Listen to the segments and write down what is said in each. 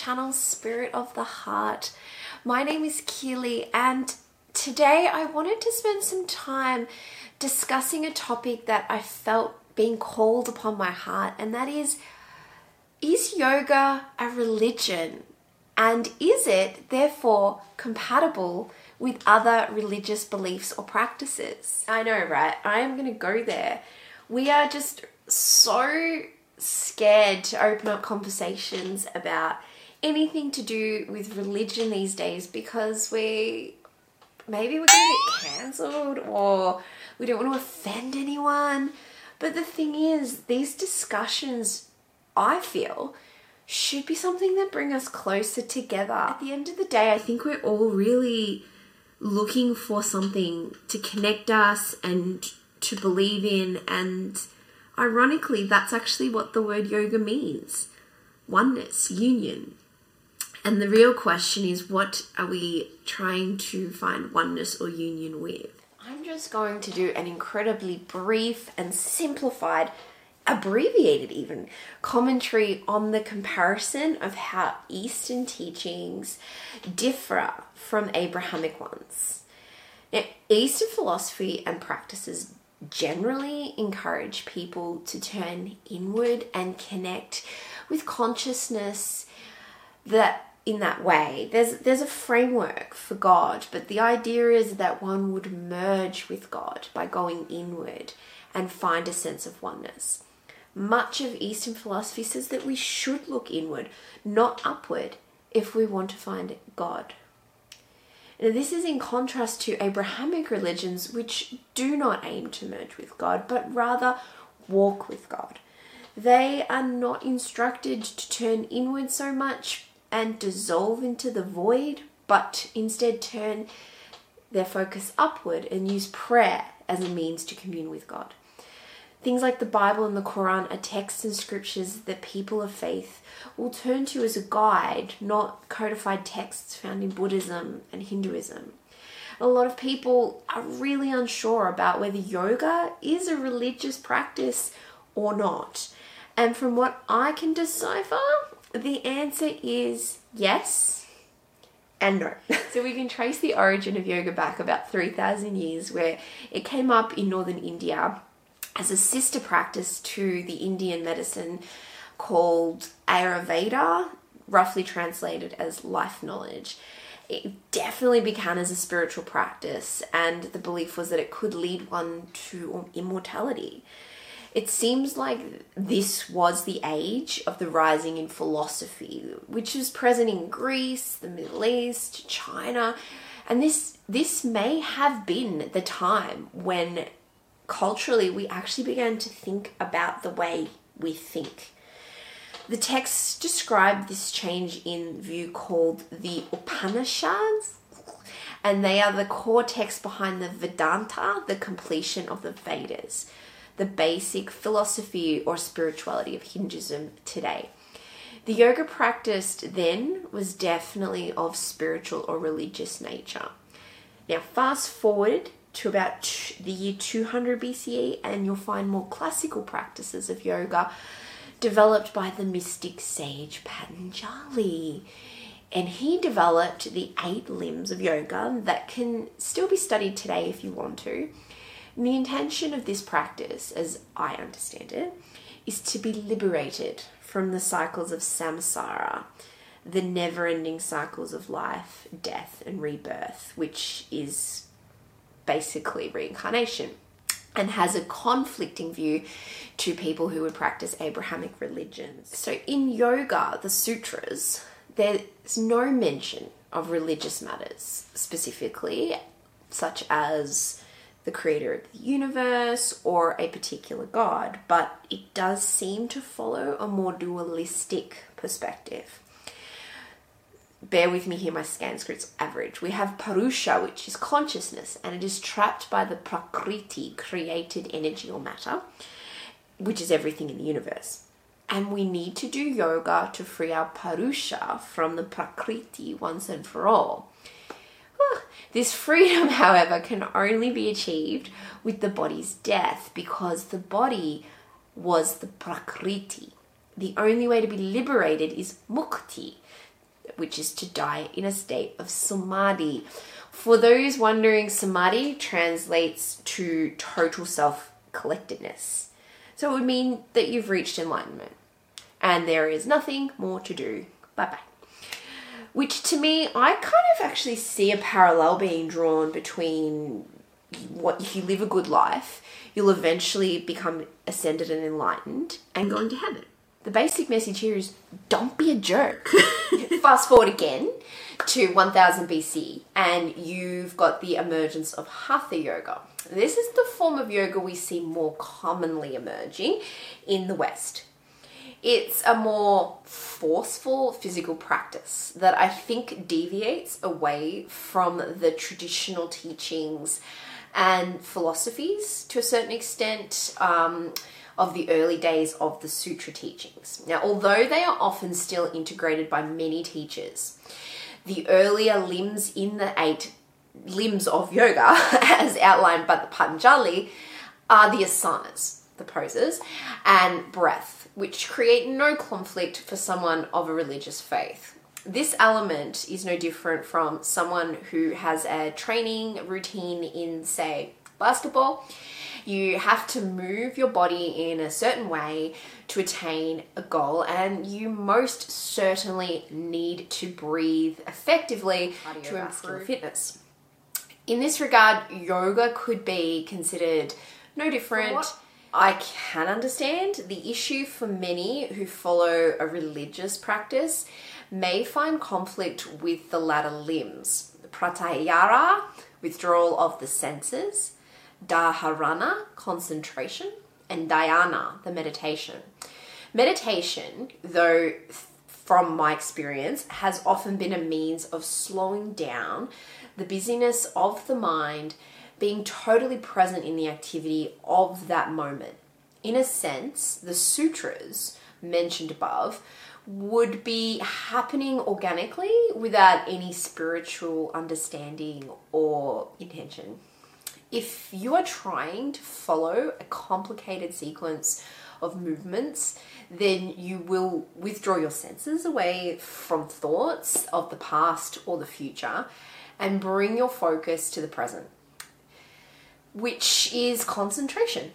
channel Spirit of the Heart. My name is Keely, and today I wanted to spend some time discussing a topic that I felt being called upon my heart, and that is Is yoga a religion? And is it therefore compatible with other religious beliefs or practices? I know, right? I am going to go there. We are just so scared to open up conversations about anything to do with religion these days because we maybe we're going to get cancelled or we don't want to offend anyone. But the thing is, these discussions, I feel, should be something that bring us closer together. At the end of the day, I think we're all really looking for something to connect us and to believe in and Ironically, that's actually what the word yoga means oneness, union. And the real question is what are we trying to find oneness or union with? I'm just going to do an incredibly brief and simplified, abbreviated even, commentary on the comparison of how Eastern teachings differ from Abrahamic ones. Now, Eastern philosophy and practices generally encourage people to turn inward and connect with consciousness that in that way. There's there's a framework for god but the idea is that one would merge with god by going inward and find a sense of oneness. Much of eastern philosophy says that we should look inward not upward if we want to find god. Now, this is in contrast to Abrahamic religions, which do not aim to merge with God, but rather walk with God. They are not instructed to turn inward so much and dissolve into the void, but instead turn their focus upward and use prayer as a means to commune with God. Things like the Bible and the Quran are texts and scriptures that people of faith will turn to as a guide, not codified texts found in Buddhism and Hinduism. A lot of people are really unsure about whether yoga is a religious practice or not. And from what I can decipher, the answer is yes and no. so we can trace the origin of yoga back about 3,000 years, where it came up in northern India as a sister practice to the Indian medicine called Ayurveda, roughly translated as life knowledge. It definitely began as a spiritual practice, and the belief was that it could lead one to immortality. It seems like this was the age of the rising in philosophy, which was present in Greece, the Middle East, China, and this this may have been the time when culturally we actually began to think about the way we think. The texts describe this change in view called the Upanishads, and they are the core texts behind the Vedanta, the completion of the Vedas, the basic philosophy or spirituality of Hinduism today. The yoga practiced then was definitely of spiritual or religious nature. Now, fast forward to about the year 200 BCE, and you'll find more classical practices of yoga developed by the mystic sage Patanjali. And he developed the eight limbs of yoga that can still be studied today if you want to. And the intention of this practice, as I understand it, is to be liberated from the cycles of samsara, the never ending cycles of life, death, and rebirth, which is basically reincarnation and has a conflicting view to people who would practice Abrahamic religions. So in yoga, the sutras, there's no mention of religious matters specifically, such as the creator of the universe or a particular god, but it does seem to follow a more dualistic perspective bear with me here, my Sanskrit's average. We have Purusha, which is consciousness, and it is trapped by the Prakriti, created energy or matter, which is everything in the universe. And we need to do yoga to free our Purusha from the Prakriti once and for all. This freedom, however, can only be achieved with the body's death because the body was the Prakriti. The only way to be liberated is Mukti, which is to die in a state of samadhi. For those wondering, samadhi translates to total self collectedness. So it would mean that you've reached enlightenment and there is nothing more to do. Bye bye. Which to me, I kind of actually see a parallel being drawn between what if you live a good life, you'll eventually become ascended and enlightened and go into heaven. The basic message here is don't be a jerk. Fast forward again to 1000 BC, and you've got the emergence of Hatha Yoga. This is the form of yoga we see more commonly emerging in the West. It's a more forceful physical practice that I think deviates away from the traditional teachings and philosophies to a certain extent um, of the early days of the sutra teachings. Now, although they are often still integrated by many teachers, the earlier limbs in the eight limbs of yoga, as outlined by the Patanjali, are the asanas, the poses, and breath, which create no conflict for someone of a religious faith. This element is no different from someone who has a training routine in, say, basketball. You have to move your body in a certain way to attain a goal, and you most certainly need to breathe effectively to improve fitness. In this regard, yoga could be considered no different. I can understand the issue for many who follow a religious practice may find conflict with the latter limbs. Pratyahara, withdrawal of the senses, Dharana, concentration, and Dhyana, the meditation. Meditation, though from my experience, has often been a means of slowing down the busyness of the mind, being totally present in the activity of that moment. In a sense, the sutras mentioned above would be happening organically without any spiritual understanding or intention. If you are trying to follow a complicated sequence of movements, then you will withdraw your senses away from thoughts of the past or the future and bring your focus to the present, which is concentration.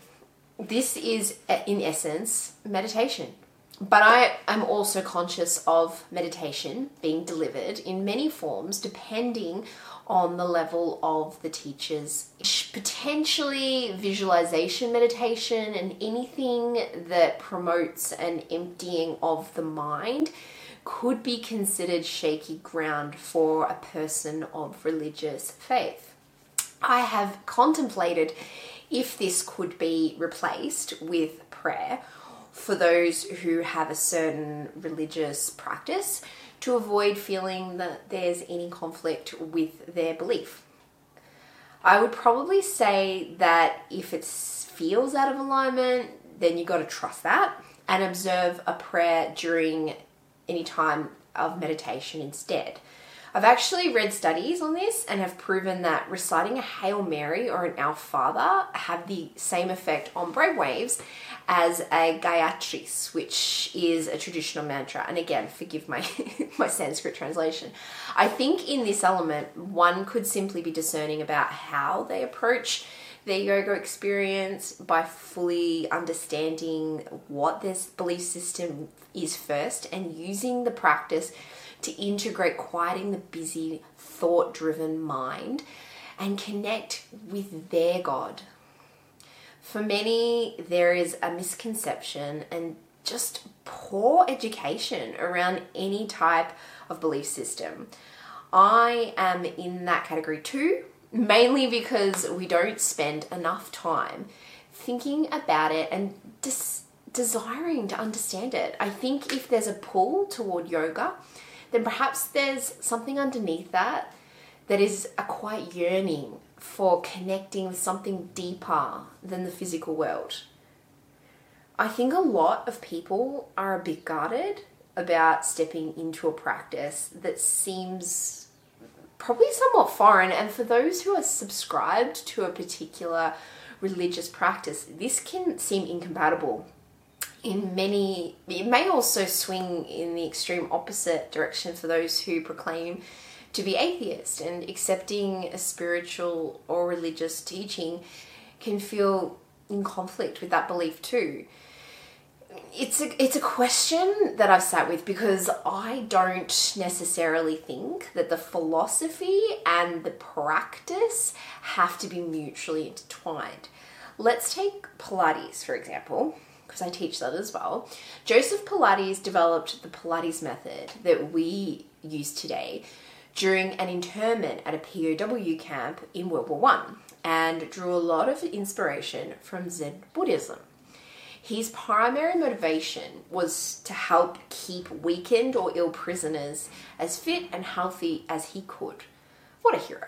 This is, uh, in essence, meditation. But I am also conscious of meditation being delivered in many forms depending on the level of the teachers. Potentially visualization meditation and anything that promotes an emptying of the mind could be considered shaky ground for a person of religious faith. I have contemplated if this could be replaced with prayer for those who have a certain religious practice to avoid feeling that there's any conflict with their belief. I would probably say that if it feels out of alignment, then you've got to trust that and observe a prayer during any time of meditation instead. I've actually read studies on this and have proven that reciting a Hail Mary or an Our Father have the same effect on brainwaves as a Gayatri, which is a traditional mantra. And again, forgive my, my Sanskrit translation. I think in this element, one could simply be discerning about how they approach their yoga experience by fully understanding what their belief system is first and using the practice to integrate quieting the busy, thought driven mind and connect with their God. For many, there is a misconception and just poor education around any type of belief system. I am in that category too, mainly because we don't spend enough time thinking about it and des- desiring to understand it. I think if there's a pull toward yoga, then perhaps there's something underneath that that is a quiet yearning for connecting with something deeper than the physical world. I think a lot of people are a bit guarded about stepping into a practice that seems probably somewhat foreign. And for those who are subscribed to a particular religious practice, this can seem incompatible in many, it may also swing in the extreme opposite direction for those who proclaim to be atheist and accepting a spiritual or religious teaching can feel in conflict with that belief too. It's a it's a question that I've sat with because I don't necessarily think that the philosophy and the practice have to be mutually intertwined. Let's take Pilates for example because I teach that as well. Joseph Pilates developed the Pilates method that we use today during an internment at a POW camp in World War One and drew a lot of inspiration from Zen Buddhism. His primary motivation was to help keep weakened or ill prisoners as fit and healthy as he could. What a hero.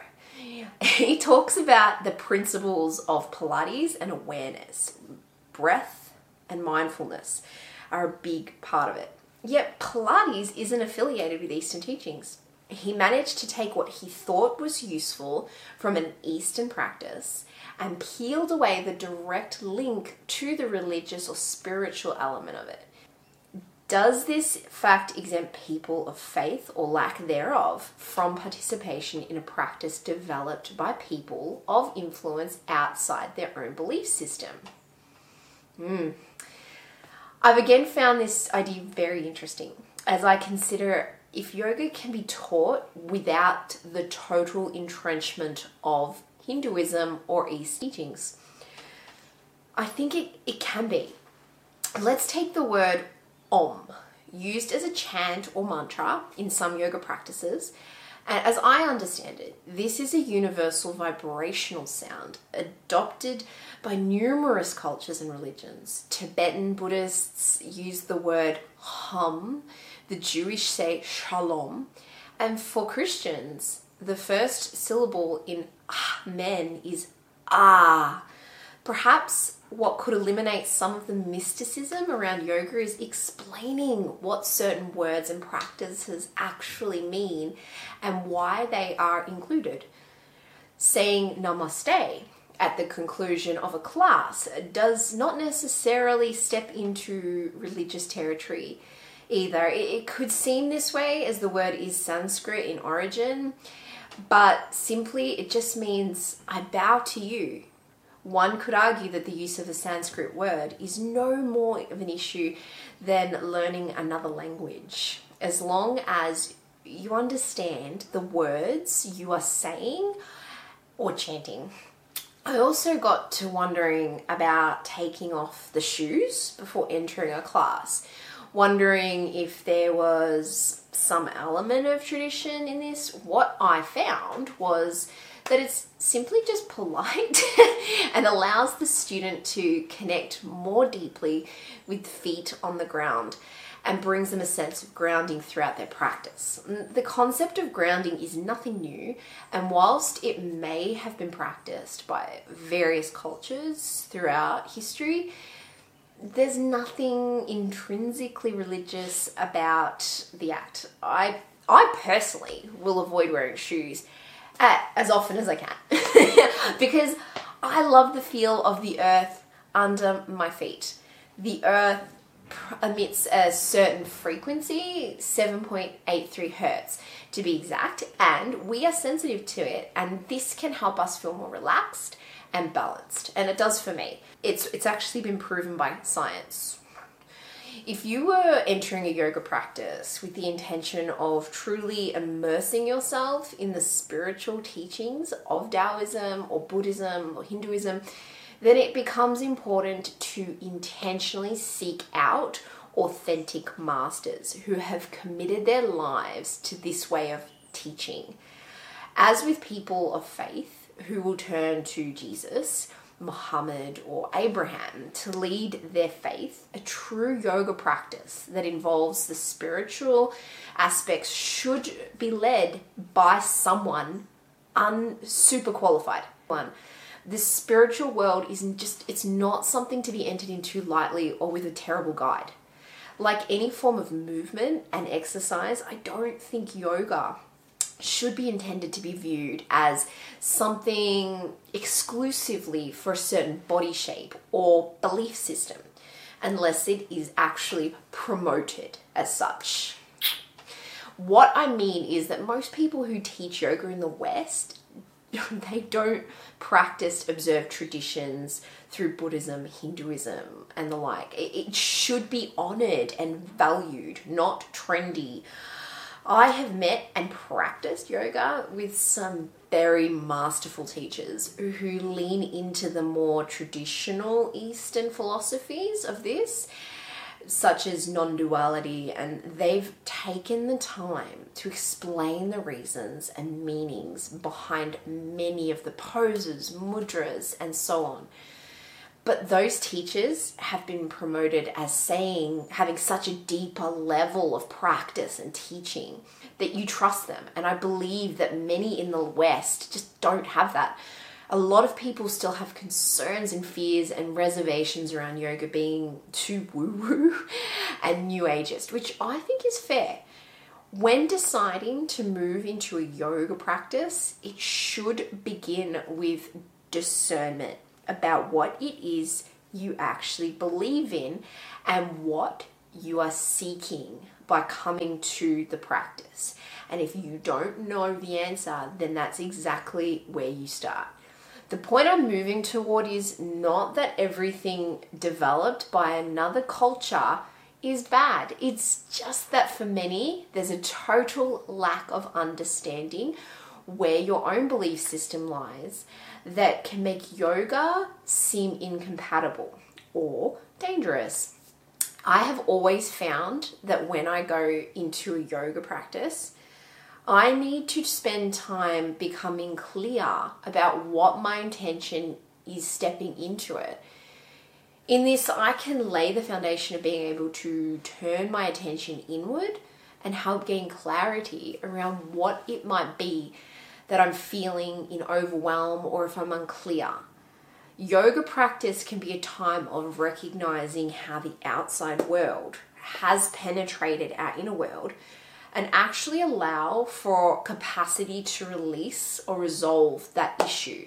He talks about the principles of Pilates and awareness. Breath and mindfulness are a big part of it. Yet Pilates isn't affiliated with Eastern teachings he managed to take what he thought was useful from an Eastern practice and peeled away the direct link to the religious or spiritual element of it. Does this fact exempt people of faith or lack thereof from participation in a practice developed by people of influence outside their own belief system? Hmm. I've again found this idea very interesting as I consider if yoga can be taught without the total entrenchment of Hinduism or East teachings, I think it, it can be. Let's take the word Om, used as a chant or mantra in some yoga practices. And as I understand it, this is a universal vibrational sound adopted by numerous cultures and religions. Tibetan Buddhists use the word hum the Jewish say shalom. And for Christians, the first syllable in amen is ah. Perhaps what could eliminate some of the mysticism around yoga is explaining what certain words and practices actually mean and why they are included. Saying namaste at the conclusion of a class does not necessarily step into religious territory either. It, it could seem this way as the word is Sanskrit in origin, but simply it just means I bow to you. One could argue that the use of a Sanskrit word is no more of an issue than learning another language. As long as you understand the words you are saying or chanting. I also got to wondering about taking off the shoes before entering a class wondering if there was some element of tradition in this. What I found was that it's simply just polite and allows the student to connect more deeply with feet on the ground and brings them a sense of grounding throughout their practice. Mm, the concept of grounding is nothing new, and whilst it may have been practiced by various cultures throughout history, there's nothing intrinsically religious about the act. I I personally will avoid wearing shoes at, as often as I can because I love the feel of the earth under my feet. The earth emits a certain frequency, 7.83 hertz to be exact, and we are sensitive to it, and this can help us feel more relaxed and balanced. And it does for me. It's it's actually been proven by science. If you were entering a yoga practice with the intention of truly immersing yourself in the spiritual teachings of Taoism or Buddhism or Hinduism, then it becomes important to intentionally seek out authentic masters who have committed their lives to this way of teaching. As with people of faith, who will turn to Jesus, Muhammad, or Abraham to lead their faith, a true yoga practice that involves the spiritual aspects should be led by someone un super qualified. One. The spiritual world isn't just it's not something to be entered into lightly or with a terrible guide. Like any form of movement and exercise, I don't think yoga should be intended to be viewed as something exclusively for a certain body shape or belief system. unless it is actually promoted as such. What I mean is that most people who teach yoga in the West, they don't practice observed traditions through Buddhism, Hinduism, and the like. It, should be honored and valued, not trendy. I have met and practiced yoga with some very masterful teachers who lean into the more traditional Eastern philosophies of this such as non duality, and they've taken the time to explain the reasons and meanings behind many of the poses, mudras, and so on. But those teachers have been promoted as saying, having such a deeper level of practice and teaching that you trust them. And I believe that many in the West just don't have that a lot of people still have concerns and fears and reservations around yoga being too woo woo and new ageist, which I think is fair. When deciding to move into a yoga practice, it should begin with discernment about what it is you actually believe in and what you are seeking by coming to the practice. And if you don't know the answer, then that's exactly where you start. The point I'm moving toward is not that everything developed by another culture is bad. It's just that for many, there's a total lack of understanding where your own belief system lies that can make yoga seem incompatible or dangerous. I have always found that when I go into a yoga practice, I need to spend time becoming clear about what my intention is stepping into it. In this, I can lay the foundation of being able to turn my attention inward and help gain clarity around what it might be that I'm feeling in overwhelm or if I'm unclear. Yoga practice can be a time of recognizing how the outside world has penetrated our inner world and actually allow for capacity to release or resolve that issue.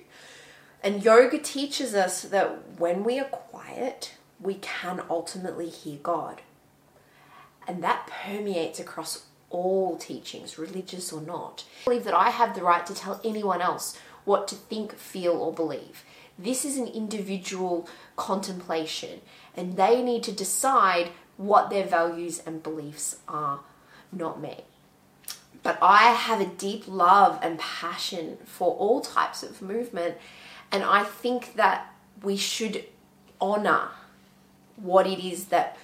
And yoga teaches us that when we are quiet, we can ultimately hear God. And that permeates across all teachings, religious or not. I believe that I have the right to tell anyone else what to think, feel, or believe. This is an individual contemplation, and they need to decide what their values and beliefs are not me. But I have a deep love and passion for all types of movement, and I think that we should honor what it is that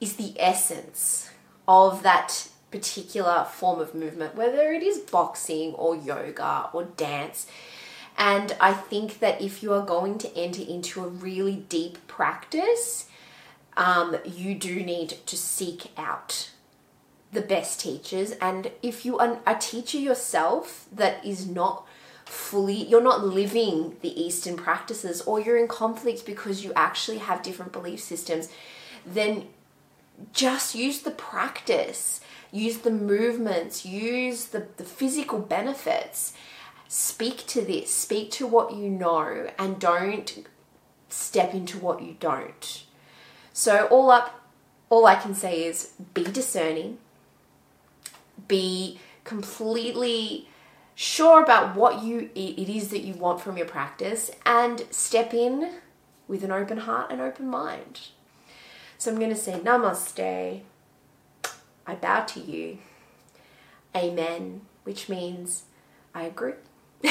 is the essence of that particular form of movement, whether it is boxing or yoga or dance. And I think that if you are going to enter into a really deep practice, um, you do need to seek out the best teachers. And if you are a teacher yourself that is not fully, you're not living the Eastern practices, or you're in conflict because you actually have different belief systems, then just use the practice, use the movements, use the, the physical benefits. Speak to this, speak to what you know, and don't step into what you don't. So, all up, all I can say is be discerning, be completely sure about what you it is that you want from your practice and step in with an open heart and open mind. So I'm going to say namaste. I bow to you. Amen, which means I agree.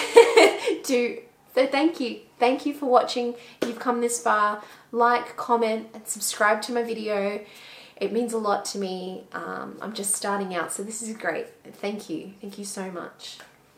to so thank you. Thank you for watching. You've come this far. Like, comment, and subscribe to my video. It means a lot to me. Um, I'm just starting out, so this is great. Thank you. Thank you so much.